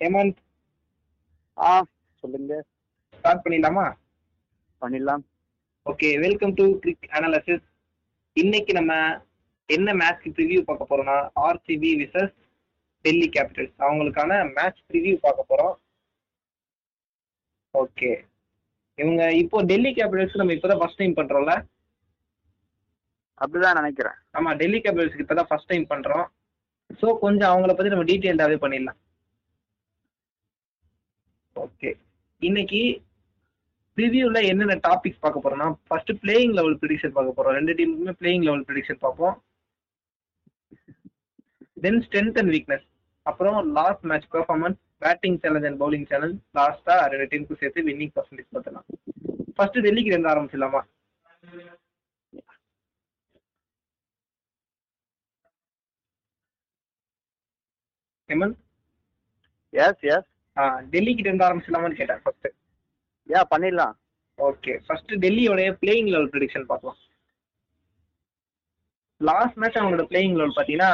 ஹேமந்த். ஆ சொல்லுங்க. ஸ்டார்ட் பண்ணிடலாமா? பண்ணிடலாம். Okay welcome to cric analysis இன்னைக்கு நம்ம என்ன மேட்ச் ப்ரிவியூ பார்க்க போறோம்னா ஆர்சிபி விசஸ் டெல்லி கேபிட்டல்ஸ் அவங்களுக்கான மேட்ச் ப்ரிவியூ பார்க்க போறோம். ஓகே இவங்க இப்போ டெல்லி கேபிட்டல்ஸ் நம்ம இப்போதான் ஃபர்ஸ்ட் டைம் பண்றோம்ல? அப்படிதான் நினைக்கிறேன். ஆமா டெல்லி கேபிட்டல்ஸ்க்கு இப்போதான் ஃபர்ஸ்ட் டைம் பண்றோம். ஸோ கொஞ்சம் அவங்கள பத்தி நம்ம டீட்டெயில்டாவே பண்ணிடலாம். ஓகே இன்னைக்கு ரிவ்யூல என்னென்ன டாபிக்ஸ் பார்க்க போறோம்னா ஃபர்ஸ்ட் பிளேயிங் லெவல் ப்ரிடிக்ஷன் பார்க்க போறோம். ரெண்டு டீமுக்குமே பிளேயிங் லெவல் ப்ரிடிக்ஷன் பார்ப்போம். தென் ஸ்ட்ரென்த் அண்ட் வீக்னஸ் அப்புறம் last match performance batting challenge and bowling challenge லாஸ்டா ரெண்டு டீமுக்கும் சேர்த்து வின்னிங் பர்சன்டேஜ் பார்த்தலாம். ஃபர்ஸ்ட் டெல்லிக்கு இருந்து ஆரம்பிச்சிடலாமா? ஹேமந்த் எஸ் எஸ் ஆ டெல்லிக்கு இருந்து ஆரம்பிச்சிடலாமான்னு கேட்டேன் ஃபர்ஸ்ட் யா பண்ணிடலாம். ஓகே ஃபர்ஸ்ட் டெல்லியோடைய பிளேயிங் லெவல் ப்ரிடிக்ஷன் பார்க்கலாம். லாஸ்ட் மேட்ச் அவங்களோட பிளேயிங் லெவல் பார்த்தீங்கன்னா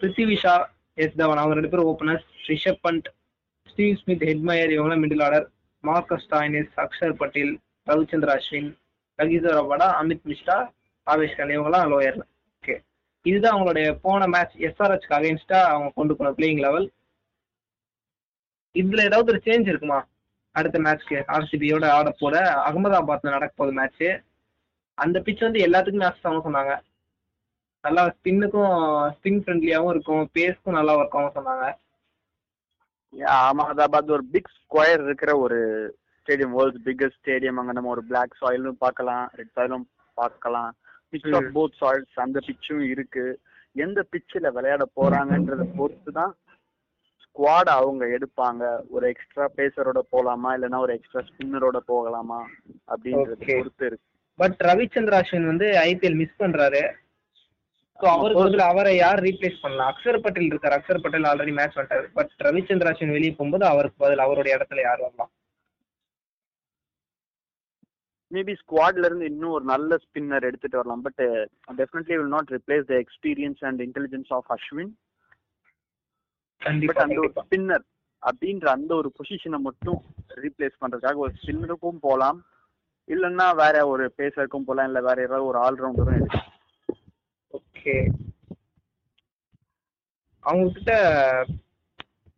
பிருத்திவி ஷா எஸ் தவன் அவங்க ரெண்டு பேரும் openers Rishabh Pant Steve Smith Hetmyer இவங்களாம் middle order Marcus Stoinis Axar Patel Ravichandra Ashwin Kagiso Rabada Amit Mishra Avesh Khan இவங்கலாம் லோயர்ல ஓகே இதுதான் அவங்களுடைய போன மேட்ச் எஸ்ஆர்ஹெச்க்கு அகைன்ஸ்டா அவங்க கொண்டு போன பிளேயிங் லெவல் இதுல ஏதாவது ஒரு சேஞ்ச் இருக்குமா? அடுத்த மேட்ச்க்கு ஆர்சிபியோட ஆட போற அகமதாபாத்ல நடக்க போகுது மேட்ச் அந்த பிச் வந்து எல்லாத்துக்குமே அசஸ் சொன்னாங்க. நல்லா ஸ்பின்னுக்கும் ஸ்பின் ஃப்ரெண்ட்லியாவும் இருக்கும். பேஸ்க்கும் நல்லா ஒர்க் ஆகும் சொன்னாங்க. அகமதாபாத் ஒரு பிக் ஸ்கொயர் இருக்கிற ஒரு ஸ்டேடியம் வேர்ல்ட்ஸ் பிக்கஸ்ட் ஸ்டேடியம் அங்க நம்ம ஒரு பிளாக் சாயிலும் பார்க்கலாம் ரெட் சாயிலும் பார்க்கலாம். Pitch of. போத் சாயில்ஸ் அந்த பிச்சும் இருக்கு. எந்த பிச்சில் விளையாட போறாங்கன்றத பொறுத்து தான் ஸ்குவாட் அவங்க எடுப்பாங்க. ஒரு எக்ஸ்ட்ரா பேசரோட போலாமா? இல்லைன்னா ஒரு எக்ஸ்ட்ரா ஸ்பின்னரோட போகலாமா? அப்படின்றத. பொறுத்து இருக்கு. பட் ரவிச்சந்திர அஸ்வின் வந்து ஐபிஎல் மிஸ் பண்றாரு. ஸோ அவருக்கு அவரை யார் ரீப்ளேஸ் பண்ணலாம்? அக்ஷர் பட்டேல் இருக்காரு. அக்ஷர் பட்டேல் ஆல்ரெடி மேட்ச் வந்துட்டாரு பட் ரவிச்சந்திர அஸ்வின் வெளியே போகும்போது அவருக்கு பதில் அவருடைய இடத்துல யார் வரலாம்? மேபி ஸ்குவாட்ல இருந்து இன்னும் ஒரு நல்ல ஸ்பின்னர் எடுத்துட்டு வரலாம். But definitely will not replace the experience and intelligence of Ashwin but அந்த ஒரு ஸ்பின்னர் அப்படின்ற அந்த ஒரு பொசிஷனை மட்டும் ரீப்ளேஸ் பண்றதுக்காக ஒரு ஸ்பின்னருக்கும் போலாம். இல்லைன்னா வேற ஒரு பேசருக்கும் போலாம் இல்ல வேற ஏதாவது ஒரு ஆல்ரவுண்டரும் எடுக்கலாம். ஓகே அவங்க கிட்ட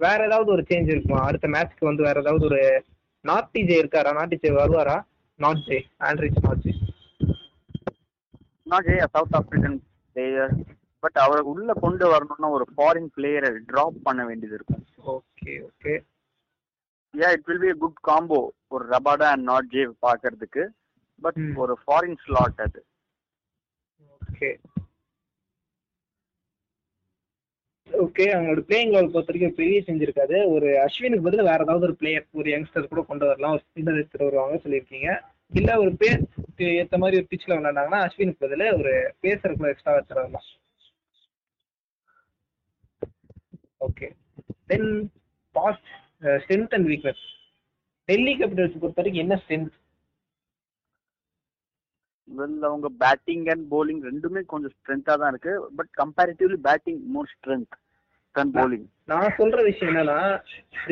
வேற ஏதாவது ஒரு சேஞ்ச் இருக்குமா? அடுத்த மேட்ச்க்கு வந்து வேற ஏதாவது ஒரு நார்த் ஜே இருக்காரா? நார்த் ஜே வருவாரா? Nortje Anrich Nortje not a South African player but அவரை உள்ள கொண்டு வரணும்னா ஒரு ஃபாரின் பிளேயரை டிராப் பண்ண வேண்டியது இருக்கும். Okay okay yeah it will be good combo ஒரு ரபாடா அண்ட் நாட் ஜே பாக்குறதுக்கு. பட். ஒரு ஃபாரின் ஸ்லாட் அது. ஓகே ஓகே அவங்களோட பிளேயிங் லெவல் பொறுத்த வரைக்கும் பெரிய செஞ்சிருக்காது ஒரு அஸ்வினுக்கு பதில் வேற ஏதாவது ஒரு பிளேயர் ஒரு யங்ஸ்டர் கூட கொண்டு வரலாம். ஒரு ஸ்பின்னர் எடுத்துட்டு வருவாங்க சொல்லியிருக்கீங்க. இல்ல ஒரு பேஸ் ஏத்த மாதிரி ஒரு பிச்சில் விளையாண்டாங்கன்னா அஸ்வினுக்கு பதில் ஒரு பேசர் கூட எக்ஸ்ட்ரா எடுத்துட்டு வரலாம் okay then past strength and weakness Delhi Capitals பொறுத்த வரைக்கும் என்ன ஸ்ட்ரென்த் வெல் அவங்க பேட்டிங் அண்ட் bowling ரெண்டுமே கொஞ்சம் ஸ்ட்ரென்த்தா தான் இருக்கு. But comparatively batting more strength than bowling. நான் சொல்ற விஷயம் என்னன்னா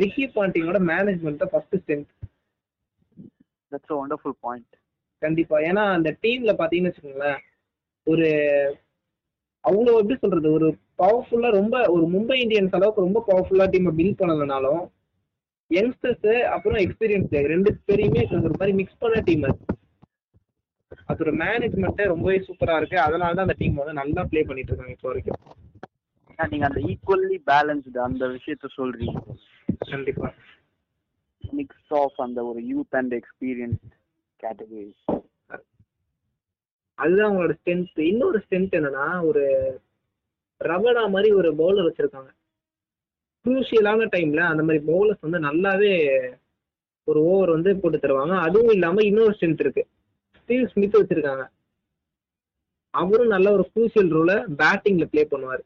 ரிக்கி பாண்டிங்கோட மேனேஜ்மெண்ட் தான் first strength that's a wonderful point கண்டிப்பா. ஏன்னா அந்த டீம்ல பாத்தீங்கன்னு வச்சுக்கோங்களேன் ஒரு அவங்க எப்படி சொல்றது? ஒரு பவர்ஃபுல்லா ரொம்ப ஒரு மும்பை இந்தியன்ஸ் அளவுக்கு ரொம்ப பவர்ஃபுல்லா டீமை பில்ட் பண்ணலனாலும் யங்ஸ்டர்ஸ் அப்புறம் எக்ஸ்பீரியன்ஸ் ரெண்டு பேரையுமே ஒரு மாதிரி மிக்ஸ் பண்ண டீம் அது. அதோட மேனேஜ்மெண்ட் ரொம்பவே சூப்பரா இருக்கு. அதனால தான் அந்த டீம் வந்து நல்லா ப்ளே பண்ணிட்டு இருக்காங்க இப்போ வரைக்கும். நீங்க அந்த ஈக்குவல்லி பேலன்ஸ்டு அந்த விஷயத்த சொல்றீங்க. கண்டிப்பா. மிக்ஸ் ஆஃப் அந்த ஒரு யூத் அண்ட் எக்ஸ்பீரியன்ஸ் கேட்டகரிஸ் அதுதான் அவங்களோட ஸ்ட்ரென்த் இன்னொரு ஸ்ட்ரென்த் என்னன்னா ஒரு ரபடா மாதிரி ஒரு பவுலர் வச்சிருக்காங்க. குரூஷியலான டைம்ல அந்த மாதிரி பவுலர்ஸ் வந்து நல்லாவே ஒரு ஓவர் வந்து போட்டு தருவாங்க. அதுவும் இல்லாம இன்னொரு ஸ்ட்ரென்த் இருக்கு. ஸ்டீவ் ஸ்மித் வச்சிருக்காங்க. அவரும் நல்ல ஒரு குரூசியல் ரோல பேட்டிங்ல ப்ளே பண்ணுவார்.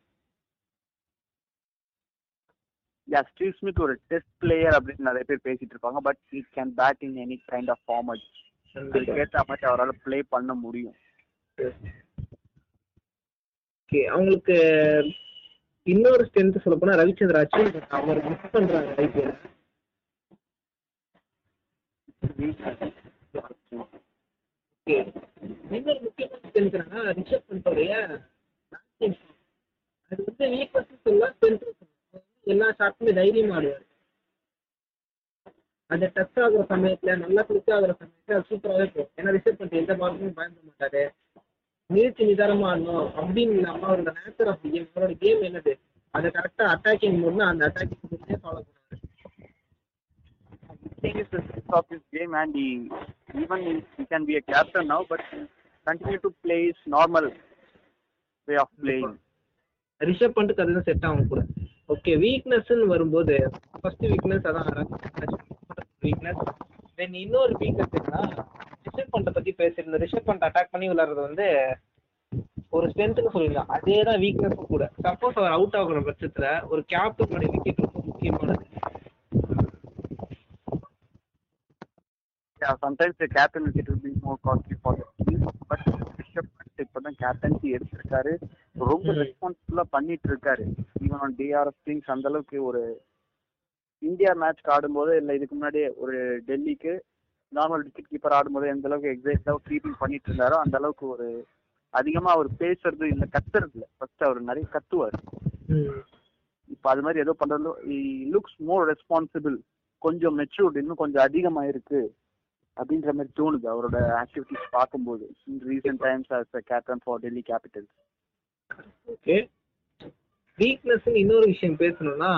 யா ஸ்டீவ் ஸ்மித் ஒரு டெஸ்ட் பிளேயர் அப்படின்னு நிறைய பேர் பேசிட்டு இருப்பாங்க. But he can bat in any kind of format அதுக்கேற்ற மாதிரி அவரால் ப்ளே பண்ண முடியும். ஓகே அவங்களுக்கு இன்னொரு ஸ்ட்ரென்த் சொல்ல போனா ரவிச்சந்திர அவர் மிஸ் பண்றாங்க ஐபிஎல் இன்னொரு முக்கியமான ஸ்ட்ரென்த் என்னன்னா ரிஷப் பண்றோடைய அது வந்து வீக்னஸ் சொல்லலாம் ஸ்ட்ரென்த் எல்லா ஷாட்டுமே தைரியமா ஆடுவார். அந்த டச் ஆகுற சமயத்துல நல்லா கிளிக் ஆகுற சமயத்துல அது சூப்பராகவே போகும். ஏன்னா ரிஷப் பண்ணிட்டு எந்த பாலுக்கும் பயன்பட மாட்டாரு. முயற்சி நிதானமா ஆடணும் அப்படின்னு அவரோட நேச்சர் ஆஃப் கேம் அவரோட கேம் என்னது? அதை கரெக்டா அட்டாக்கிங் மூட்னா அந்த அட்டாக்கிங் மூட்லயே ஃபாலோ பண்ணுவாரு thing is the strength of his game and he even he, he can be a captain now but continue to play his normal way of playing. Rishabh பண்ணிட்டு அதுதான் set ஆகும் கூட. Okay வீக்னஸ்ன்னு வரும்போது first weakness அதான் weakness then இன்னொரு weakness என்னன்னா ரிஷப் பண்ட பத்தி பேசியிருந்தோம் ரிஷப் பண்ட் அட்டாக் பண்ணி விளையாடுறது வந்து ஒரு ஸ்ட்ரென்த்னு சொல்லிடலாம். அதே தான் வீக்னஸும் கூட. சப்போஸ் அவர் அவுட் ஆகுற பட்சத்துல ஒரு கேப்டனோட விக்கெட் ரொம்ப முக்கியமானது. Yeah sometimes the captain wicket will be more costly for the team but இப்பதான் கேப்டன்சி எடுத்திருக்காரு. ரொம்ப. ரெஸ்பான்சிபிளா பண்ணிட்டு இருக்காரு ஈவன் ஆன் டிஆர்எஃப் திங்ஸ் அந்த அளவுக்கு ஒரு இந்தியா மேட்ச் ஆடும்போது இல்ல இதுக்கு முன்னாடி ஒரு டெல்லிக்கு நார்மல் விக்கெட் கீப்பர் ஆடும்போது எந்த அளவுக்கு எக்ஸைட்டா கீப்பிங் பண்ணிட்டு இருந்தாரோ அந்த அளவுக்கு ஒரு அதிகமா அவர் பேசுறது இல்ல கத்துறது இல்ல ஃபர்ஸ்ட் அவர் நிறைய கத்துவார். இப்ப அது மாதிரி ஏதோ பண்றது லுக்ஸ் மோர் ரெஸ்பான்சிபிள் கொஞ்சம் மெச்சூர்ட் இன்னும் கொஞ்சம் அதிகமா இருக்கு அப்படின்ற மாதிரி தோணுது அவரோட ஆக்டிவிட்டிஸ் பார்க்கும்போது. Recent times as captain for Delhi Capitals okay weakness இன்னொரு விஷயம் பேசணும்னா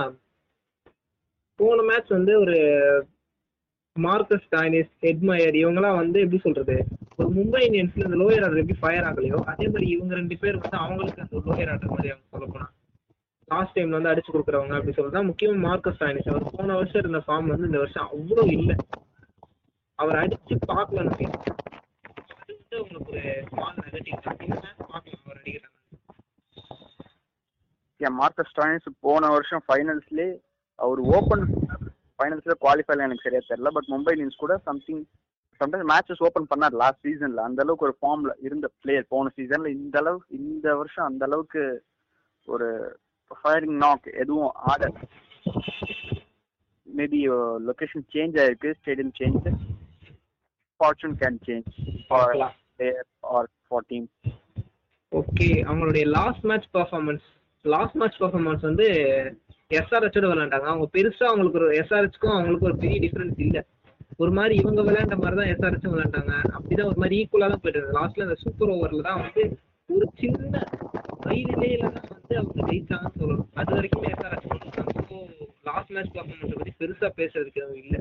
போன மேட்ச் வந்து ஒரு மார்க்கஸ் டாய்னிஸ் ஹெட்மயர் இவங்கெல்லாம் வந்து எப்படி சொல்றது? ஒரு மும்பை இந்தியன்ஸ்ல இந்த லோயர் ஆர்டர் எப்படி ஃபயர் ஆகலையோ அதே மாதிரி இவங்க ரெண்டு பேர் வந்து அவங்களுக்கு அந்த லோயர் ஆர்டர் மாதிரி அவங்க சொல்ல போனா. லாஸ்ட் டைம்ல வந்து அடிச்சு கொடுக்குறவங்க அப்படி சொல்றதா முக்கியமா மார்க்கஸ் டாய்னிஸ் அவர் போன வருஷம் இருந்த ஃபார்ம் வந்து இந்த வருஷம் அவ்வளோ இல்லை. அவர் அடிச்சு பார்க்கல நம்ம அது வந்து உங்களுக்கு ஒரு ஸ்மால் நெகட்டிவ் பார்க்கலாம் அவர் அடிக்கிறாங்க மார்க்கஸ் டாயின்ஸ் போன வருஷம் ஃபைனல்ஸ்லேயே அவர் ஓப்பன் ஃபைனல்ஸ்ல குவாலிஃபைல எனக்கு சரியா தெரியல. பட் மும்பை இந்தியன்ஸ் கூட சம்திங் சம்டைம்ஸ் மேட்சஸ் ஓப்பன் பண்ணார் லாஸ்ட் சீசன்ல அந்த அளவுக்கு ஒரு ஃபார்ம்ல இருந்த பிளேயர் போன சீசன்ல இந்த அளவுக்கு இந்த வருஷம் அந்த அளவுக்கு ஒரு ஃபயரிங் நாக் எதுவும் ஆடல மேபி லொகேஷன் சேஞ்ச் ஆயிருக்கு. Stadium change fortune can change for. Player or for team okay அவங்களுடைய last match performance last match performance வந்து எஸ்ஆர்ஹெச்சோட விளையாண்டாங்க. அவங்க பெருசா அவங்களுக்கு ஒரு எஸ்ஆர்ஹெச்க்கும் அவங்களுக்கு ஒரு பெரிய டிஃபரன்ஸ் இல்ல. ஒரு மாதிரி இவங்க விளையாண்ட மாதிரி தான் எஸ்ஆர்ஹெச்சும் விளையாண்டாங்க. அப்படிதான் ஒரு மாதிரி ஈக்குவலா தான் போயிட்டு இருந்தது. லாஸ்ட்ல அந்த சூப்பர் ஓவர்ல தான் வந்து ஒரு சின்ன வயதிலேயில தான் வந்து அவங்க ஜெயிச்சாங்கன்னு சொல்லணும். அது வரைக்கும் எஸ்ஆர்ஹெச் லாஸ்ட் மேட்ச் பர்ஃபார்மன்ஸை பத்தி பெருசா பேசுறதுக்கு எதுவும் இல்ல.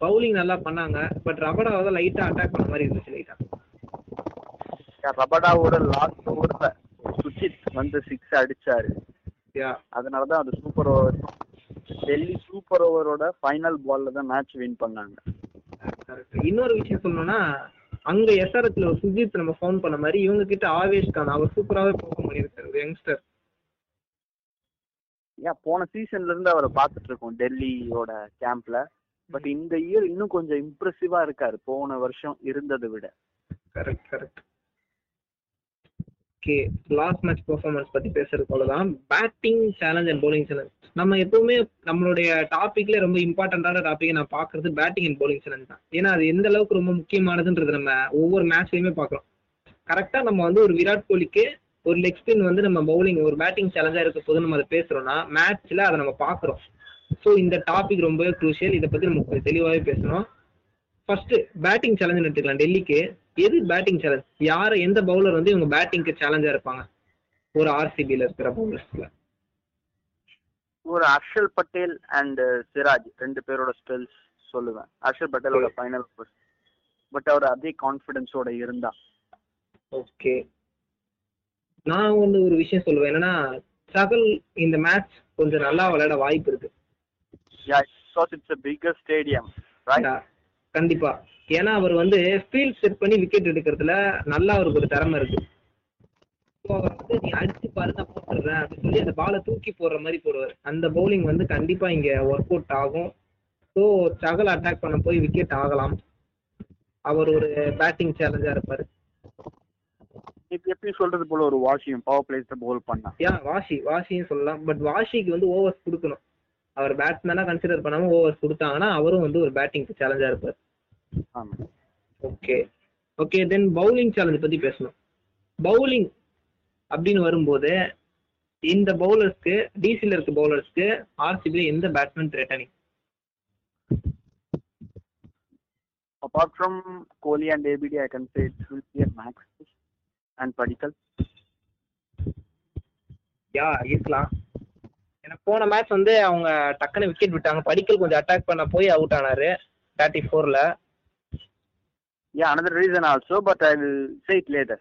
பவுலிங் நல்லா பண்ணாங்க. பட் ரபடாவை தான் லைட்டா அட்டாக் பண்ண மாதிரி இருந்துச்சு லைட்டா ரபடாவோட லாஸ்ட் ஓவர்ல சுஜித் வந்து சிக்ஸ் அடிச்சாரு. அதனாலதான் அது சூப்பர் ஓவர் டெல்லி சூப்பர் ஓவரோட ஃபைனல் பால்ல தான் மேட்ச் வின் பண்ணாங்க. இன்னொரு விஷயம் சொல்லணும்னா அங்க எஸ்ஆர்எஸ்ல சுஜித் நம்ம ஃபவுண்ட் பண்ண மாதிரி இவங்க கிட்ட ஆவேஷ் கான் அவர் சூப்பராகவே பெர்ஃபார்ம் பண்ணியிருக்காரு யங்ஸ்டர் ஏன் போன சீசன்ல இருந்து அவரை பார்த்துட்டு இருக்கோம் டெல்லியோட கேம்ப்ல பட் இந்த இயர் இன்னும் கொஞ்சம் இம்ப்ரெசிவா இருக்காரு போன வருஷம் இருந்ததை விட. Correct correct okay last match performance பத்தி பேசுறது போலதான் batting challenge and bowling challenge நம்ம எப்பவுமே நம்மளுடைய டாபிக்ல ரொம்ப இம்பார்ட்டன்டான டாபிக் நான் பாக்குறது பேட்டிங் அண்ட் போலிங் சேலஞ்ச் தான். ஏன்னா அது எந்த அளவுக்கு ரொம்ப முக்கியமானதுன்றது நம்ம ஒவ்வொரு மேட்ச்லயுமே பாக்குறோம் கரெக்டா நம்ம வந்து ஒரு விராட் கோலிக்கு ஒரு லெக் ஸ்பின் வந்து நம்ம பவுலிங் ஒரு பேட்டிங் சேலஞ்சா இருக்க போது நம்ம அதை பேசுறோம்னா மேட்ச்ல அதை நம்ம பாக்குறோம் ஸோ இந்த டாபிக் ரொம்பவே குரூஷியல் இதை பத்தி நம்ம கொஞ்சம் தெளிவாகவே பேசணும். ஃபர்ஸ்ட் பேட்டிங் சேலஞ்ச் எடுத்துக்கலாம் டெல்லிக்கு. எது பேட்டிங் சேலஞ்ச் யார எந்த பவுலர் வந்து இவங்க பேட்டிங்க்கு சேலஞ்சா இருப்பாங்க? ஒரு ஆர்சிபில இருக்கிற பவுலர்ஸ்ல ஒரு ஹர்ஷல் பட்டேல் அண்ட் சிராஜ் ரெண்டு பேரோட ஸ்பெல்ஸ் சொல்லுவேன். ஹர்ஷல் பட்டேலோட ஃபைனல் பட் அவர் அதே கான்ஃபிடன்ஸோட இருந்தா. ஓகே நான் ஒன்று ஒரு விஷயம் சொல்லுவேன். என்னன்னா சகல் இந்த மேட்ச் கொஞ்சம் நல்லா விளையாட வாய்ப்பு இருக்கு. It's a bigger stadium right கண்டிப்பா. ஏன்னா அவர் வந்து ஃபீல்ட் செட் பண்ணி விக்கெட் எடுக்கிறதுல நல்லா அவருக்கு ஒரு திறமை இருக்கு. அவர் வந்து நீ அடிச்சு பாரு நான் போட்டுடுறேன் அப்படின்னு சொல்லி அந்த பாலை தூக்கி போடுற மாதிரி போடுவார். அந்த பவுலிங் வந்து கண்டிப்பா இங்க ஒர்க் அவுட் ஆகும். ஸோ சகல் அட்டாக் பண்ண போய் விக்கெட் ஆகலாம். அவர் ஒரு பேட்டிங் சேலஞ்சா இருப்பாரு. எப்படி சொல்றது போல ஒரு வாஷியும் பவர் பிளேஸ்ல போல் பண்ணா? யா வாஷி வாஷியும் சொல்லலாம். பட் வாஷிக்கு வந்து ஓவர்ஸ் கொடுக்கணும். அவர் பேட்ஸ்மேனா கன்சிடர் பண்ணாம ஓவர்ஸ் கொடுத்தாங்கன்னா அவரும் வந்து ஒரு பேட்டிங்க்கு சேலஞ்சா இருப்பார். Okay okay then bowling challenge பத்தி பேசணும். பவுலிங் அப்படின்னு வரும்போது இந்த பவுலர்ஸ்க்கு டிசில இருக்க பவுலர்ஸ்க்கு ஆர்சிபி எந்த batsman apart from Kohli and ABD, I can say it will be a Max and Padikkal. Yeah இருக்கலாம் ஏன்னா போன மேட்ச் வந்து அவங்க டக்குன்னு விக்கெட் விட்டாங்க. படிக்கல் கொஞ்சம் அட்டாக் பண்ண போய் அவுட் ஆனாரு. தேர்ட்டி ஃபோர்ல Yeah, another reason also, but I will say it later.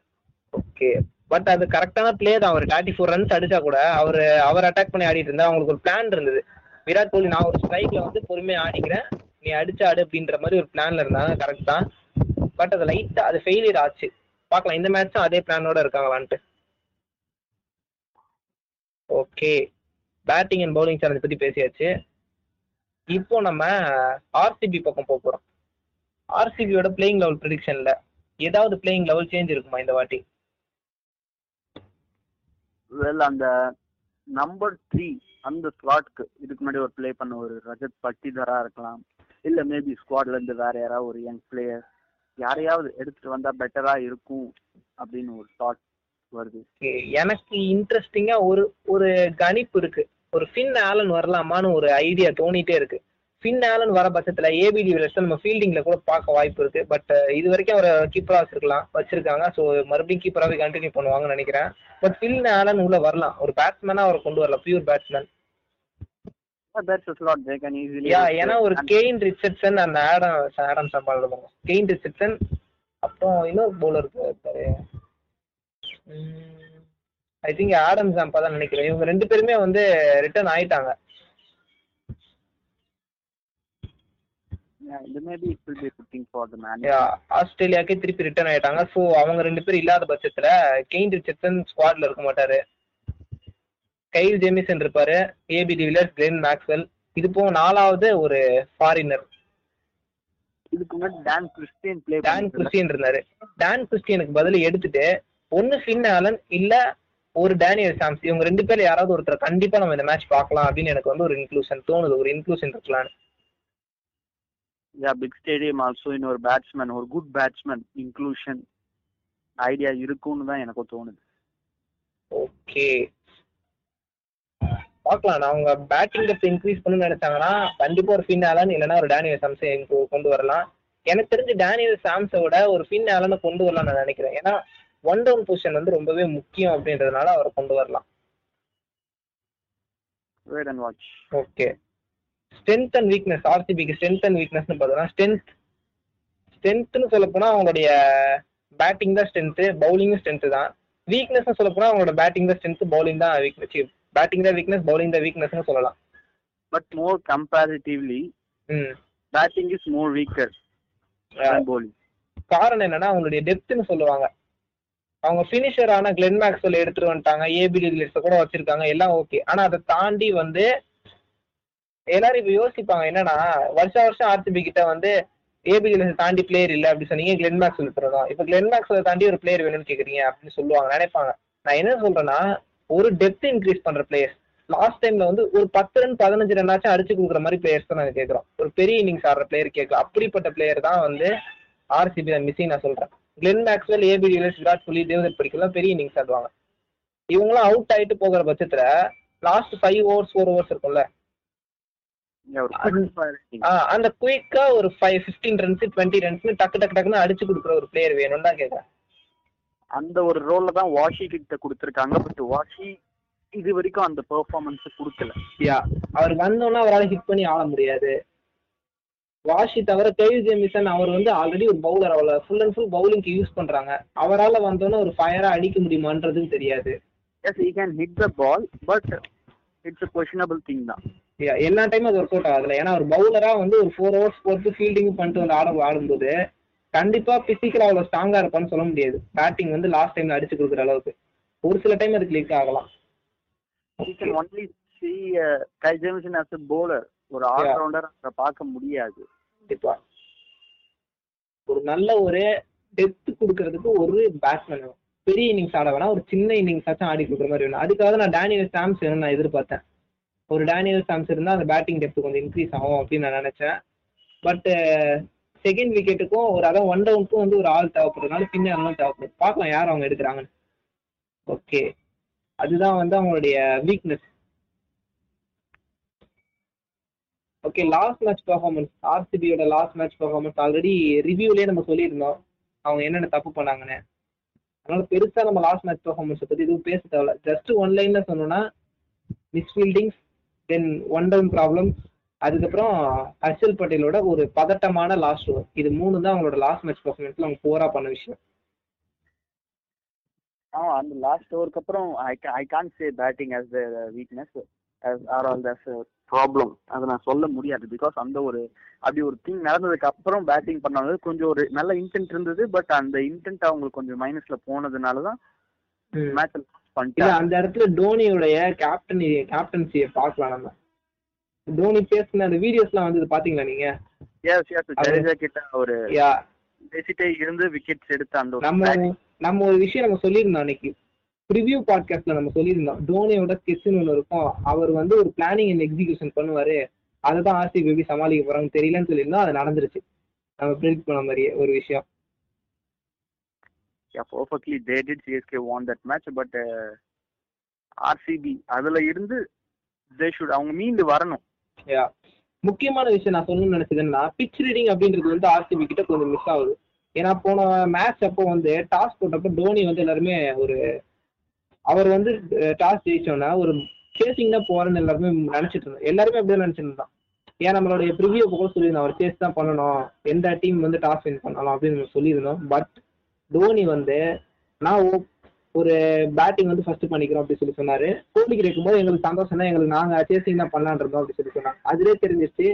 Okay but அது கரெக்டான பிளே தான். அவர் தேர்ட்டி ஃபோர் ரன்ஸ் அடிச்சா கூட அவர் அவர் அட்டாக் பண்ணி ஆடிட்டு இருந்தா அவங்களுக்கு ஒரு பிளான் இருந்தது. விராட் கோலி நான் ஒரு ஸ்ட்ரைக்ல வந்து பொறுமையா ஆடிக்கிறேன். நீ அடிச்சு ஆடு அப்படின்ற மாதிரி ஒரு பிளான்ல இருந்தாங்க. கரெக்ட் தான். பட் அது லைட்டா அது ஃபெயிலியர் ஆச்சு. பார்க்கலாம். இந்த மேட்சும் அதே பிளானோட இருக்காங்களான்ட்டு. Okay batting and bowling challenge பத்தி பேசியாச்சு. இப்போ நம்ம ஆர்சிபி பக்கம் போக போறோம். ஆர்சிபியோட பிளேயிங் லெவல் ப்ரிடிக்ஷன்ல ஏதாவது பிளேயிங் லெவல் சேஞ்ச் இருக்குமா இந்த வாட்டி? Well, அந்த நம்பர் த்ரீ அந்த ஸ்லாட்க்கு இதுக்கு முன்னாடி ஒரு ப்ளே பண்ண ஒரு ரஜத் பட்டிதரா இருக்கலாம். இல்ல மேபி ஸ்குவாட்ல இருந்து வேற யாராவது ஒரு யங் பிளேயர் யாரையாவது எடுத்துட்டு வந்தா பெட்டரா இருக்கும் அப்படின்னு ஒரு தாட் வருது. எனக்கு இன்ட்ரெஸ்டிங்கா ஒரு ஒரு கணிப்பு இருக்கு. ஒரு ஃபின் ஆலன் வரலாமான்னு ஒரு ஐடியா தோணிட்டே இருக்கு. ஃபின் ஆலன் வர பட்சத்துல ஏபிடி விலர்ஸ் நம்ம ஃபீல்டிங்ல கூட பார்க்க வாய்ப்பு இருக்கு. பட் இது வரைக்கும் அவரை கீப்பரா வச்சிருக்கலாம் வச்சிருக்காங்க. ஸோ மறுபடியும் கீப்பராகவே கண்டினியூ பண்ணுவாங்கன்னு நினைக்கிறேன். பட் ஃபின் ஆலன் உள்ள வரலாம். ஒரு பேட்ஸ்மேனா அவரை கொண்டு வரலாம். பியூர் பேட்ஸ்மேன் ஏன்னா ஒரு கெயின் ரிச்சர்ட்சன் அந்த Adam Adam Sambhal Kane Richardson அப்புறம் இன்னொரு bowler I think Adam Zampa தான் நினைக்கிறேன். இவங்க ரெண்டு பேருமே வந்து ரிட்டர்ன் ஆயிட்டாங்க. ஆஸ்திரேலியாக்கே திருப்பி ரிட்டர்ன் ஆயிட்டாங்க. ஸோ அவங்க ரெண்டு பேரும் இல்லாத பட்சத்துல கெயின் ரிச்சர்ட்சன் ஸ்குவாட்ல இருக்க மாட்டாரு. கைல் ஜேமிசன் இருப்பாரு. AB de Villiers Glenn Maxwell இது போக நாலாவது ஒரு ஃபாரினர் இதுக்கு முன்னாடி டான் கிறிஸ்டியன் டான் கிறிஸ்டியன் இருந்தாரு. டான் கிறிஸ்டியனுக்கு பதில் எடுத்துட்டு ஒன்னு ஃபின் ஆலன் இல்ல ஒரு டேனியல் சாம்ஸ் இவங்க ரெண்டு பேர்ல யாராவது ஒருத்தர் கண்டிப்பா நம்ம இந்த மேட்ச் பார்க்கலாம் அப்படின்னு எனக்கு வந்து ஒரு இன்க்ளூஷன் தோணுது. ஒரு இன்க்ளூஷன் இருக்கலாம்னு யா பிக் ஸ்டேடியம் ஆல்சோ இன்னொரு பேட்ஸ்மேன் ஒரு குட் பேட்ஸ்மேன் இன்க்ளூஷன் ஐடியா இருக்கும்னு தான் எனக்கு தோணுது. ஓகே பார்க்கலாம். நான் அவங்க பேட்டிங் டெப்த் இன்க்ரீஸ் பண்ணு நினைச்சாங்கன்னா கண்டிப்பா ஒரு ஃபின் ஆலன் இல்லைன்னா ஒரு டேனியல் சாம்ஸை கொண்டு வரலாம். எனக்கு தெரிஞ்சு டேனியல் சாம்ஸை விட ஒரு ஃபின் ஆலனை கொண்டு வரலாம் நான் நினைக்கிறேன். ஏன்னா ஒன் டவுன் பொசிஷன் வந்து ரொம்பவே முக்கியம் அப்படின்றதுனால அவரை கொண்டு வரலாம். ஓகே ஸ்ட்ரென்த் அண்ட் வீக்னஸ் ஆர்சிபிக்கு ஸ்ட்ரென்த் அண்ட் வீக்னஸ்னு பார்த்தோம்னா ஸ்ட்ரென்த் ஸ்ட்ரென்த்னு சொல்ல போனா அவங்களுடைய பேட்டிங் தான் ஸ்ட்ரென்த்து பவுலிங்கும் ஸ்ட்ரென்த் தான். வீக்னஸ்னு சொல்ல போனா அவங்களோட பேட்டிங் தான் ஸ்ட்ரென்த் பவுலிங் தான் வீக்னஸ் பேட்டிங் தான் வீக்னஸ் பவுலிங் தான் வீக்னஸ்னு சொல்லலாம். But more comparatively batting is more weaker bowling. காரணம் என்னன்னா அவங்களுடைய டெப்த்னு சொல்லுவாங்க. அவங்க ஃபினிஷர் ஆன கிளென் மேக்ஸ்வெல் எடுத்துட்டு வந்துட்டாங்க. ஏபி லிஸ்ட கூட வச்சிருக்காங்க. எல்லாம் ஓகே ஆனா அதை தாண்டி வந்து எல்லாரும் இப்ப யோசிப்பாங்க என்னன்னா வருஷ வருஷம் ஆர்சிபி கிட்ட வந்து ஏபி லிஸ்ட் தாண்டி பிளேயர் இல்ல அப்படி சொன்னீங்க. கிளென் மேக்ஸ்வெல் இருக்கிறதா இப்ப கிளென் மேக்ஸ்வெல் தாண்டி ஒரு பிளேயர் வேணும்னு கேக்குறீங்க அப்படின்னு சொல்லுவாங்க நினைப்பாங்க. நான் என்ன சொல்றேன்னா ஒரு டெப்த் இன்க்ரீஸ் பண்ற பிளேயர்ஸ் லாஸ்ட் டைம்ல வந்து ஒரு பத்து ரன் பதினஞ்சு ரன்னாச்சும் அடிச்சு கொடுக்குற மாதிரி பிளேயர்ஸ் தான் நாங்க கேட்கறோம் ஒரு பெரிய இன்னிங்ஸ் ஆடுற பிளேயர் கேட்கலாம். அப்படிப்பட்ட பிளேயர் தான் வந்து ஆர்சிபி தான் மிஸ்ஸிங் நான் சொல்றேன். Glenn Maxwell AB de Villiers Virat Kohli Devdutt படிக்கலாம் பெரிய இன்னிங்ஸ் ஆடுவாங்க. இவங்களாம் அவுட் ஆயிட்டு போகிற பட்சத்துல last five overs four overs இருக்கும்ல. அந்த குயிக்கா ஒரு ஃபைவ் ஃபிஃப்டீன் ரன்ஸ் டுவெண்ட்டி ரன்ஸ்னு டக்கு டக்கு டக்குன்னு அடிச்சு கொடுக்குற ஒரு பிளேயர் வேணும்னு தான் கேட்கறேன். அந்த ஒரு ரோல்ல தான் வாஷி கிட்ட கொடுத்துருக்காங்க. பட் வாஷி இது வரைக்கும் அந்த பெர்ஃபார்மன்ஸ் கொடுக்கல. யா அவர் வந்தோன்னா அவரால் ஹிட் பண்ணி ஆட முடியாது. வாஷி தவிர கேவி ஜேமிசன் அவர் வந்து ஆல்ரெடி ஒரு பவுலர் அவளை ஃபுல் அண்ட் ஃபுல் பவுலிங்க்கு யூஸ் பண்றாங்க. அவரால் வந்தோன்னே ஒரு ஃபயரா அடிக்க முடியுமான்றதும் தெரியாது. Yes he can hit the ball but it's a questionable thing தான். எல்லா டைமும் அது ஒர்க் அவுட் ஆகல. ஏன்னா ஒரு பவுலரா வந்து ஒரு ஃபோர் ஹவர்ஸ் போட்டு ஃபீல்டிங் பண்ணிட்டு வந்து ஆட ஆடும்போது கண்டிப்பா பிசிக்கலா அவ்வளவு ஸ்ட்ராங்கா இருப்பான்னு சொல்ல முடியாது. பேட்டிங் வந்து லாஸ்ட் டைம்ல அடிச்சு கொடுக்குற அளவுக்கு. ஒரு சில டைம் அது கிளிக் ஆகலாம். You only see Kyle Jamieson as a bowler. ஒரு ஆல்ரவுண்டர் அங்க பார்க்க முடியாது. கண்டிப்பா. ஒரு நல்ல ஒரு டெப்த் கொடுக்கறதுக்கு ஒரு பேட்ஸ்மேன் பெரிய இன்னிங்ஸ் ஆட வேணாம். ஒரு சின்ன இன்னிங்ஸ் ஆச்சும் ஆடி கொடுக்குற மாதிரி வேணும். அதுக்காக நான் டேனியல் சாம்ஸ் வேணும்னு நான் எதிர்பார்த்தேன். ஒரு டேனியல் சாம்ஸ் இருந்தால் அந்த பேட்டிங் டெப்த் கொஞ்சம் இன்க்ரீஸ் ஆகும் அப்படின்னு நான் நினைச்சேன். பட் செகண்ட் விக்கெட்டுக்கும் ஒரு அதான் ஒன் டவுனுக்கும் வந்து ஒரு ஆள் தேவைப்படுறதுனால பின்னாலும் தேவைப்படுது பார்க்கலாம் யார் அவங்க எடுக்கிறாங்கன்னு. ஓகே அதுதான் வந்து அவங்களுடைய weakness okay last match performance ஆர்சிபியோட last match performance already ரிவ்யூலேயே நம்ம சொல்லியிருந்தோம். அவங்க என்னென்ன தப்பு பண்ணாங்கன்னு. அதனால பெருசா நம்ம லாஸ்ட் மேட்ச் பர்ஃபார்மன்ஸை பத்தி எதுவும் பேச தேவையில்ல. ஜஸ்ட் ஒன் லைன்ல சொன்னோம்னா misfieldings then one down problem அதுக்கப்புறம் ஹர்ஷல் பட்டேலோட ஒரு பதட்டமான லாஸ்ட் ஓவர் இது மூணு தான் அவங்களோட லாஸ்ட் மேட்ச் பர்ஃபார்மன்ஸ்ல அவங்க போரா பண்ண விஷயம். ஆ அந்த லாஸ்ட் ஓவருக்கு அப்புறம் I I can say batting as the weakness or all this problem அதை நான் சொல்ல முடியாது. பிகாஸ் அந்த ஒரு அப்படி ஒரு திங் நடந்ததுக்கு அப்புறம் பேட்டிங் பண்ணது கொஞ்சம் ஒரு நல்ல இன்டென்ட் இருந்தது. பட் அந்த இன்டென்ட் அவங்களுக்கு கொஞ்சம் மைனஸ்ல போனதுனால தான் மேட்ச் இல்ல பண்ணிட்டாங்க. அந்த இடத்துல டோனியோடைய கேப்டன் கேப்டன்சியை பார்க்கலாம் நம்ம. தோனி பேசின அந்த வீடியோஸ்லாம் வந்து பாத்தீங்களா நீங்க? எஸ் எஸ் ஜடேஜா கிட்ட ஒரு பேசிட்டே இருந்து விக்கெட்ஸ் எடுத்த அந்த நம்ம. நம்ம ஒரு விஷயம் நம்ம சொல்லியிருந்தோம் அன்னைக்கு. ப்ரிவ்யூ பாட்காஸ்ட்ல நம்ம சொல்லியிருந்தோம். டோனியோட ஸ்கெட்ச்னு ஒன்று இருக்கும். அவர் வந்து ஒரு பிளானிங் அண்ட் எக்ஸிகியூஷன் பண்ணுவாரு. அதை தான் ஆர்சிபி எப்படி சமாளிக்க போறாங்கன்னு தெரியலன்னு சொல்லியிருந்தோம். அது நடந்துருச்சு. நம்ம ப்ரெடிக்ட் பண்ண மாதிரியே ஒரு விஷயம். Yeah, perfectly they did CSK won that match but uh, RCB அதுல இருந்து they should அவங்க மீண்டு வரணும். யா முக்கியமான விஷயம் நான் சொல்லணும்னு நினைச்சதுன்னா பிச் ரீடிங் அப்படின்றது வந்து ஆர்சிபி கிட்ட கொஞ்சம் மிஸ் ஆகுது. ஏன்னா போன மேட்ச் அப்போ வந்து டாஸ் போட்டப்போ டோனி வந்து எல்லாருமே ஒரு அவர் வந்து டாஸ் ஜெயிச்சோன்னா ஒரு சேசிங் தான் போறேன்னு எல்லாருமே நினைச்சிட்டு இருந்தோம் எல்லாருமே அப்படியே நினைச்சிட்டு இருந்தோம் ஏன் நம்மளுடைய ப்ரிவியூ கூட சொல்லியிருந்தோம் அவர் சேஸ் தான் பண்ணணும். எந்த டீம் வந்து டாஸ் வின் பண்ணலாம் அப்படின்னு சொல்லியிருந்தோம். பட் தோனி வந்து நான் ஒரு பேட்டிங் வந்து ஃபர்ஸ்ட் பண்ணிக்கிறோம் அப்படி சொல்லி சொன்னாரு. கோலி போது எங்களுக்கு சந்தோஷம் தான். எங்களுக்கு நாங்க சேசிங் தான் பண்ணலான் இருந்தோம் அப்படி சொல்லி சொன்னாங்க. அதுலேயே தெரிஞ்சிச்சு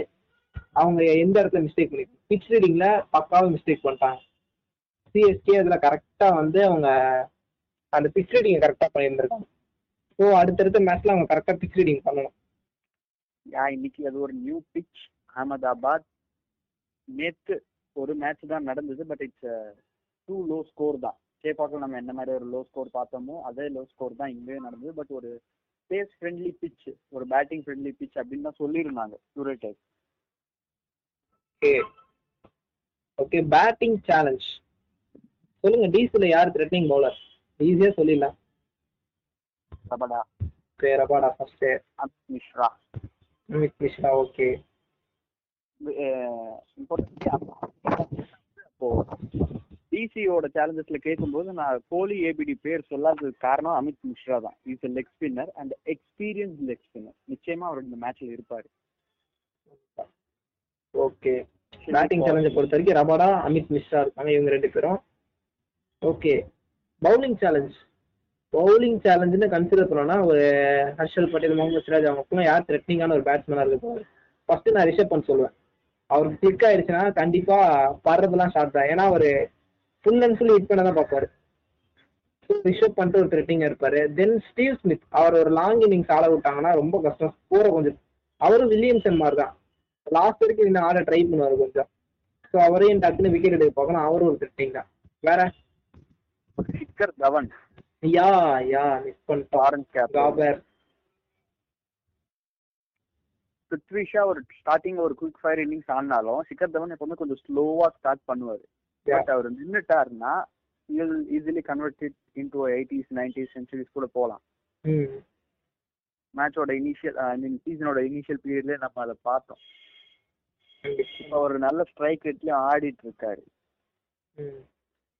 அவங்க எந்த இடத்துல மிஸ்டேக் பண்ணி பிச் ரீடிங்ல பக்காவும் மிஸ்டேக் பண்ணிட்டாங்க. சிஎஸ்கே அதுல கரெக்டா வந்து அவங்க அந்த பிச் ரீடிங் கரெக்டா பண்ணியிருந்திருக்காங்க ஸோ அடுத்தடுத்த மேட்ச்ல அவங்க கரெக்டா பிச் ரீடிங் பண்ணணும். யா இன்னைக்கு அது ஒரு நியூ பிச் அகமதாபாத் நேத்து ஒரு மேட்ச் தான் நடந்தது but it's too low score தான். சேப்பாக்கில் நம்ம என்ன மாதிரி ஒரு லோ ஸ்கோர் பார்த்தோமோ அதே லோ ஸ்கோர் தான் இங்கேயும் நடந்தது. பட் ஒரு பேஸ் ஃப்ரெண்ட்லி பிச் ஒரு பேட்டிங் ஃப்ரெண்ட்லி பிச் அப்படின்னு தான் சொல்லியிருந்தாங்க curator okay okay batting challenge சொல்லுங்க டீஸ்ல யார் த்ரெட்னிங் பவுலர் ஈஸியா சொல்லிடலாம். Rabada. Rabada first Amit Mishra Amit Mishra okay டிசியோட சேலஞ்சஸ்ல கேட்கும்போது நான் கோலி ஏபிடி பேர் சொல்லாததுக்கு காரணம் அமித் மிஸ்ரா தான். Is leg spinner and experience leg spinner நிச்சயமா அவர் இந்த மேட்ச்ல இருப்பாரு. ஓகே பேட்டிங் சேலஞ்சை பொறுத்த வரைக்கும் ரபாடா அமித் மிஸ்ரா இருக்காங்க இவங்க ரெண்டு பேரும். ஓகே பவுலிங் சேலஞ்ச் பவுலிங் சேலஞ்சுன்னு கன்சிடர் பண்ணோம்னா ஒரு ஹர்ஷல் பட்டேல் முகமது சிராஜ் அவங்களுக்குலாம் யார் த்ரெட்னிங்கான ஒரு பேட்ஸ்மேனாக இருக்கு ஃபர்ஸ்ட் நான் ரிஷப் பண்ண சொல்லுவேன். அவருக்கு கிளிக் ஆயிடுச்சுன்னா கண்டிப்பா படுறதெல்லாம் ஷார்ட் தான். ஏன்னா அவர் ஃபுல் அண்ட் ஃபுல் ஹிட் பண்ண தான் பார்ப்பாரு. ரிஷப் பண்ணிட்டு ஒரு த்ரெட்டிங் இருப்பாரு. தென் ஸ்டீவ் ஸ்மித் அவர் ஒரு லாங் இன்னிங்ஸ் ஆட விட்டாங்கன்னா ரொம்ப கஷ்டம். ஸ்கோரை கொஞ்சம். அவரும் வில்லியம்சன் மாதிரி தான் லாஸ்ட் வரைக்கும் இன்னும் ஆட ட்ரை பண்ணுவார் கொஞ்சம். ஸோ அவரையும் டக்குன்னு விக்கெட் எடுக்க பார்க்கணும். அவரும் ஒரு த்ரெட்டிங் தான். வேற? Shikhar Dhawan yeah yeah miss பண்ணிட்டோம் ஆரஞ்ச் கேப் ராபர் பிருத்விஷா ஒரு ஸ்டார்டிங் ஒரு குயிக் ஃபயர் இன்னிங்ஸ் ஆடினாலும் சிக்கர் தவன் எப்பவுமே கொஞ்சம் ஸ்லோவா ஸ்டார்ட் பண்ணுவாரு. பட் அவர் நின்னுட்டாருன்னா easily converted into eighties nineties centuries கூட போகலாம் மேட்சோட இனிஷியல் ஐ மீன் சீசனோட இனிஷியல் பீரியட்ல நம்ம அதை பார்த்தோம். இப்போ ஒரு நல்ல ஸ்ட்ரைக் ரேட்லயும் ஆடிட்டு இருக்காரு.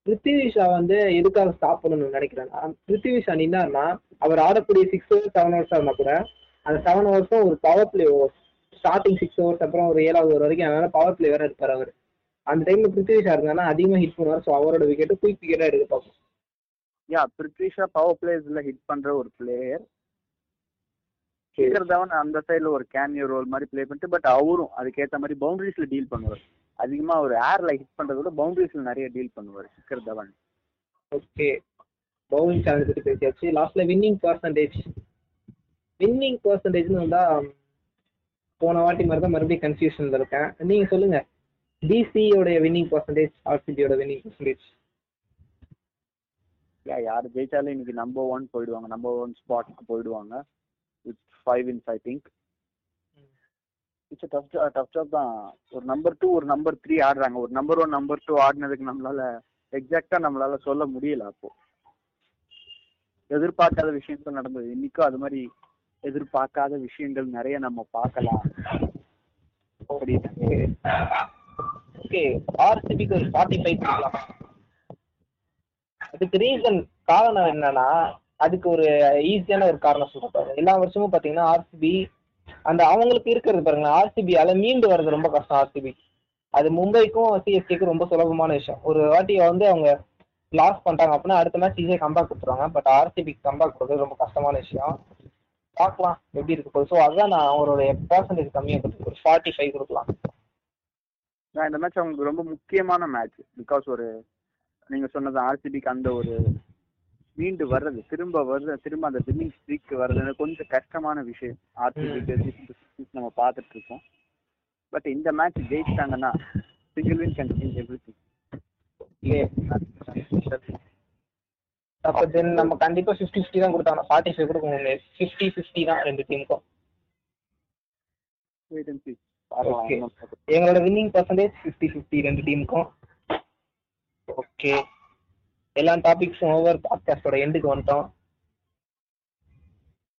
பிருத்திவிஷா வந்து எதுக்காக ஸ்டாப் பண்ணணும்னு நினைக்கிறேன்னா பிருத்திவிஷா நின்னார்னா அவர் ஆடக்கூடிய சிக்ஸ் ஓவர்ஸ் செவன் ஹவர்ஸா இருந்தா கூட அந்த செவன் ஹவர்ஸும் ஒரு power play overs starting six hours அப்புறம் ஒரு ஏழாவது ஓவர் வரைக்கும் அதனால பவர் பிளே வேற இருப்பார் அவர். அந்த டைம்ல பிருத்திவிஷா இருந்தாருன்னா அதிகமா ஹிட் பண்ணுவார். ஸோ அவரோட விக்கெட்டு குயிக் விக்கெட்டா எடுக்க பார்ப்போம். யா பிருத்விஷா பவர் பிளேஸ்ல ஹிட் பண்ற ஒரு பிளேயர் சிக்கர் தவன் அந்த சைடுல ஒரு கேமியோ ரோல் மாதிரி ப்ளே பண்ணிட்டு பட் அவரும் அதுக்கேத்த மாதிரி பவுண்டரிஸ்ல டீல் பண்ணுவார். அதிகமா ஒரு ஏர்ல ஹிட் பண்றத விட பவுண்டரிஸ்ல நிறைய டீல் பண்ணுவார் Shikhar Dhawan. Okay bowling challenge பத்தி பேசியாச்சு. லாஸ்ட்ல வின்னிங் பர்சன்டேஜ் வின்னிங் பர்சன்டேஜ்னு வந்தா போன வாட்டி மாதிரி தான் மறுபடியும் கன்ஃபியூஷன்ல இருக்கேன். நீங்க சொல்லுங்க. டிசியோட வின்னிங் பர்சன்டேஜ் ஆர்சிபியோட வின்னிங் பர்சன்டேஜ் யா யார் ஜெயிச்சாலும் இன்னைக்கு நம்பர் ஒன் போயிடுவாங்க. நம்பர் ஒன் ஸ்பாட்க்கு போயிடுவாங்க. With five wins I think it's tough tough job தான். ஒரு நம்பர் டூ ஒரு நம்பர் த்ரீ ஆடுறாங்க. ஒரு நம்பர் ஒன் நம்பர் டூ ஆடினதுக்கு நம்மளால எக்ஸாக்டா நம்மளால சொல்ல முடியல அப்போ. எதிர்பார்க்காத விஷயங்கள் நடந்தது. இன்னைக்கும் அது மாதிரி எதிர்பார்க்காத விஷயங்கள் நிறைய நம்ம பார்க்கலாம். அப்படின்னு ஓகே ஆர்சிபிக்கு ஒரு ஃபார்ட்டி ஃபைவ் கொடுக்கலாம் அதுக்கு ரீசன் காரணம் என்னன்னா அதுக்கு ஒரு ஈஸியான ஒரு காரணம் சொல்றேன் எல்லா வருஷமும் பாத்தீங்கன்னா ஆர்சிபி அந்த அவங்களுக்கு இருக்கிறது பாருங்களேன் ஆர்சிபியால மீண்டு வர்றது ரொம்ப கஷ்டம் ஆர்சிபி அது மும்பைக்கும் சிஎஸ்கேக்கும் ரொம்ப சுலபமான விஷயம். ஒரு வாட்டி வந்து அவங்க லாஸ் பண்ணிட்டாங்க அப்படின்னா அடுத்த மேட்ச் ஈஸியாக கம்பேக் கொடுத்துருவாங்க. பட் ஆர்சிபிக்கு கம்பேக் கொடுக்குறது ரொம்ப கஷ்டமான விஷயம். பார்க்கலாம் எப்படி இருக்கு போகுது. ஸோ அதுதான் நான் அவங்களுடைய பர்சன்டேஜ் கம்மியாக கொடுத்து ஒரு ஃபார்ட்டி ஃபைவ் கொடுக்கலாம் இந்த மேட்ச் அவங்களுக்கு ரொம்ப முக்கியமான மேட்ச் பிகாஸ் ஒரு நீங்க சொன்னது ஆர்சிபிக்கு அந்த ஒரு மீண்டு வர்றது திரும்ப வர்றது திரும்ப அந்த வின்னிங் ஸ்ட்ரீக் வர்றது கொஞ்சம் கஷ்டமான விஷயம். நம்ம பார்த்துட்டு இருக்கோம். பட் இந்த match ஜெயிச்சிட்டாங்கன்னா single win can change everything அப்போ தென் நம்ம கண்டிப்பா ஃபிஃப்டி ஃபிஃப்டி தான் கொடுத்தாங்க. ஃபார்ட்டி ஃபைவ் கொடுக்க ஃபிஃப்டி ஃபிஃப்டி தான் ரெண்டு டீமுக்கும் எங்களோட வின்னிங் பர்சன்டேஜ் ஃபிஃப்டி ஃபிஃப்டி ரெண்டு டீமுக்கும் ஓகே எல்லா டாபிக்ஸும் ஓவர் பாட்காஸ்டோட எண்டுக்கு வந்துட்டோம்.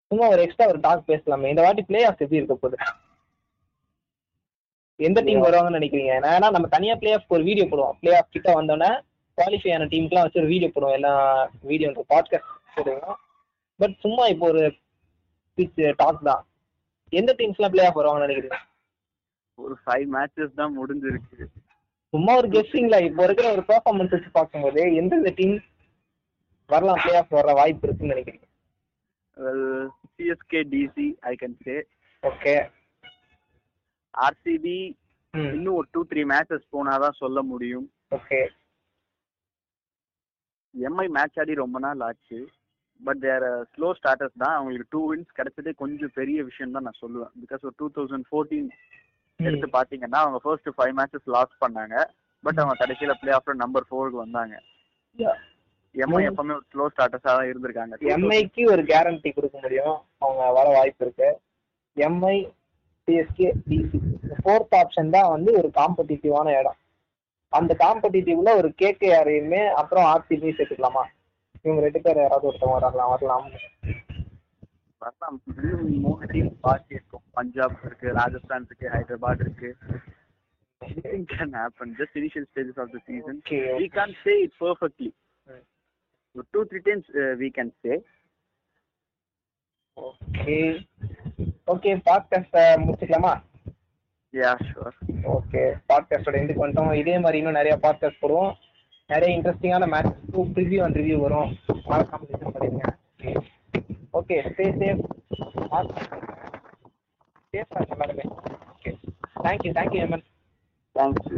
சும்மா ஒரு எக்ஸ்ட்ரா ஒரு டாக் பேசலாமே. இந்த வாட்டி பிளே ஆஃப் எப்படி இருக்க போகுது? எந்த டீம் வருவாங்கன்னு நினைக்கிறீங்க? ஏன்னா நம்ம தனியா பிளே ஆஃப் ஒரு வீடியோ போடுவோம். பிளே ஆஃப் கிட்ட வந்தோடனே குவாலிஃபை ஆன டீமுக்குலாம் வச்சு ஒரு வீடியோ போடுவோம். எல்லா வீடியோ பாட்காஸ்ட் போடுவோம் பட் சும்மா இப்போ ஒரு பிச் டாக் தான். எந்த டீம்ஸ்லாம் பிளே ஆஃப் வருவாங்கன்னு நினைக்கிறீங்க? ஒரு ஃபைவ் மேட்சஸ் தான் முடிஞ்சிருக்கு. சும்மா ஒரு கெஸ்டிங்ல இப்போ இருக்கிற ஒரு பெர்ஃபார்மன்ஸ் வச்சு பார்க்கும்போது எந்தெந்த டீம் வரலாம் பிளே ஆஃப் வர வாய்ப்பு இருக்குன்னு நினைக்கிறீங்க? CSK DC I can say okay RCB இன்னும் ஒரு டூ த்ரீ மேட்சஸ் போனாதான் சொல்ல முடியும். ஓகே எம்ஐ மேட்ச் ஆடி ரொம்ப நாள் ஆச்சு. பட் தேர் ஸ்லோ ஸ்டார்டர்ஸ் தான். அவங்களுக்கு டூ வின்ஸ் கிடைச்சதே கொஞ்சம் பெரிய விஷயம் தான் நான் சொல்லுவேன். பிகாஸ் ஒரு டூ தௌசண்ட் ஃபோர்டீன் எடுத்து பாத்தீங்கன்னா அவங்க ஃபர்ஸ்ட் ஃபைவ் மேட்சஸ் லாஸ் பண்ணாங்க. பட் அவங்க கடைசியில பிளே ஆஃப்ல நம்பர் ஃபோருக்கு வந்தாங்க. எம்ஐ எப்பவுமே ஒரு ஸ்லோ ஸ்டார்டர்ஸா தான் இருந்திருக்காங்க. எம்ஐக்கு ஒரு கேரண்டி கொடுக்க முடியும். அவங்க வர வாய்ப்பு இருக்கு. MI CSK DC fourth option தான் வந்து ஒரு காம்படிட்டிவான இடம். அந்த காம்படிட்டிவ்ல ஒரு கேகேஆரையுமே அப்புறம் ஆர்சிபி சேர்த்துக்கலாமா? இவங்க ரெண்டு பேர் யாராவது ஒருத்தவங்க வரலாம் வரலாம்? வரலாம். மூணு டீம் பாக்கி இருக்கும். பஞ்சாப் இருக்கு ராஜஸ்தான் இருக்கு ஹைதராபாத் இருக்கு. Anything can happen. Just initial stages of the season. Okay, we can't say it perfectly. So two three times uh, we can say. Okay okay பாட்காஸ்ட்டை முடிச்சுக்கலாமா? Yeah sure. ஓகே பாட்காஸ்டோட எண்டுக்கு வந்துட்டோம். இதே மாதிரி இன்னும் நிறைய பாட்காஸ்ட் போடுவோம். நிறைய இன்ட்ரெஸ்டிங்கான மேட்ச் ப்ரிவியூ அண்ட் ரிவ்யூ வரும். மறக்காம ಓಕೆ ಸ್ಟೇ ಸೇಫ್ ಸೇಫ್ ಆಗಿ madam okay thank you thank you Hemant thanks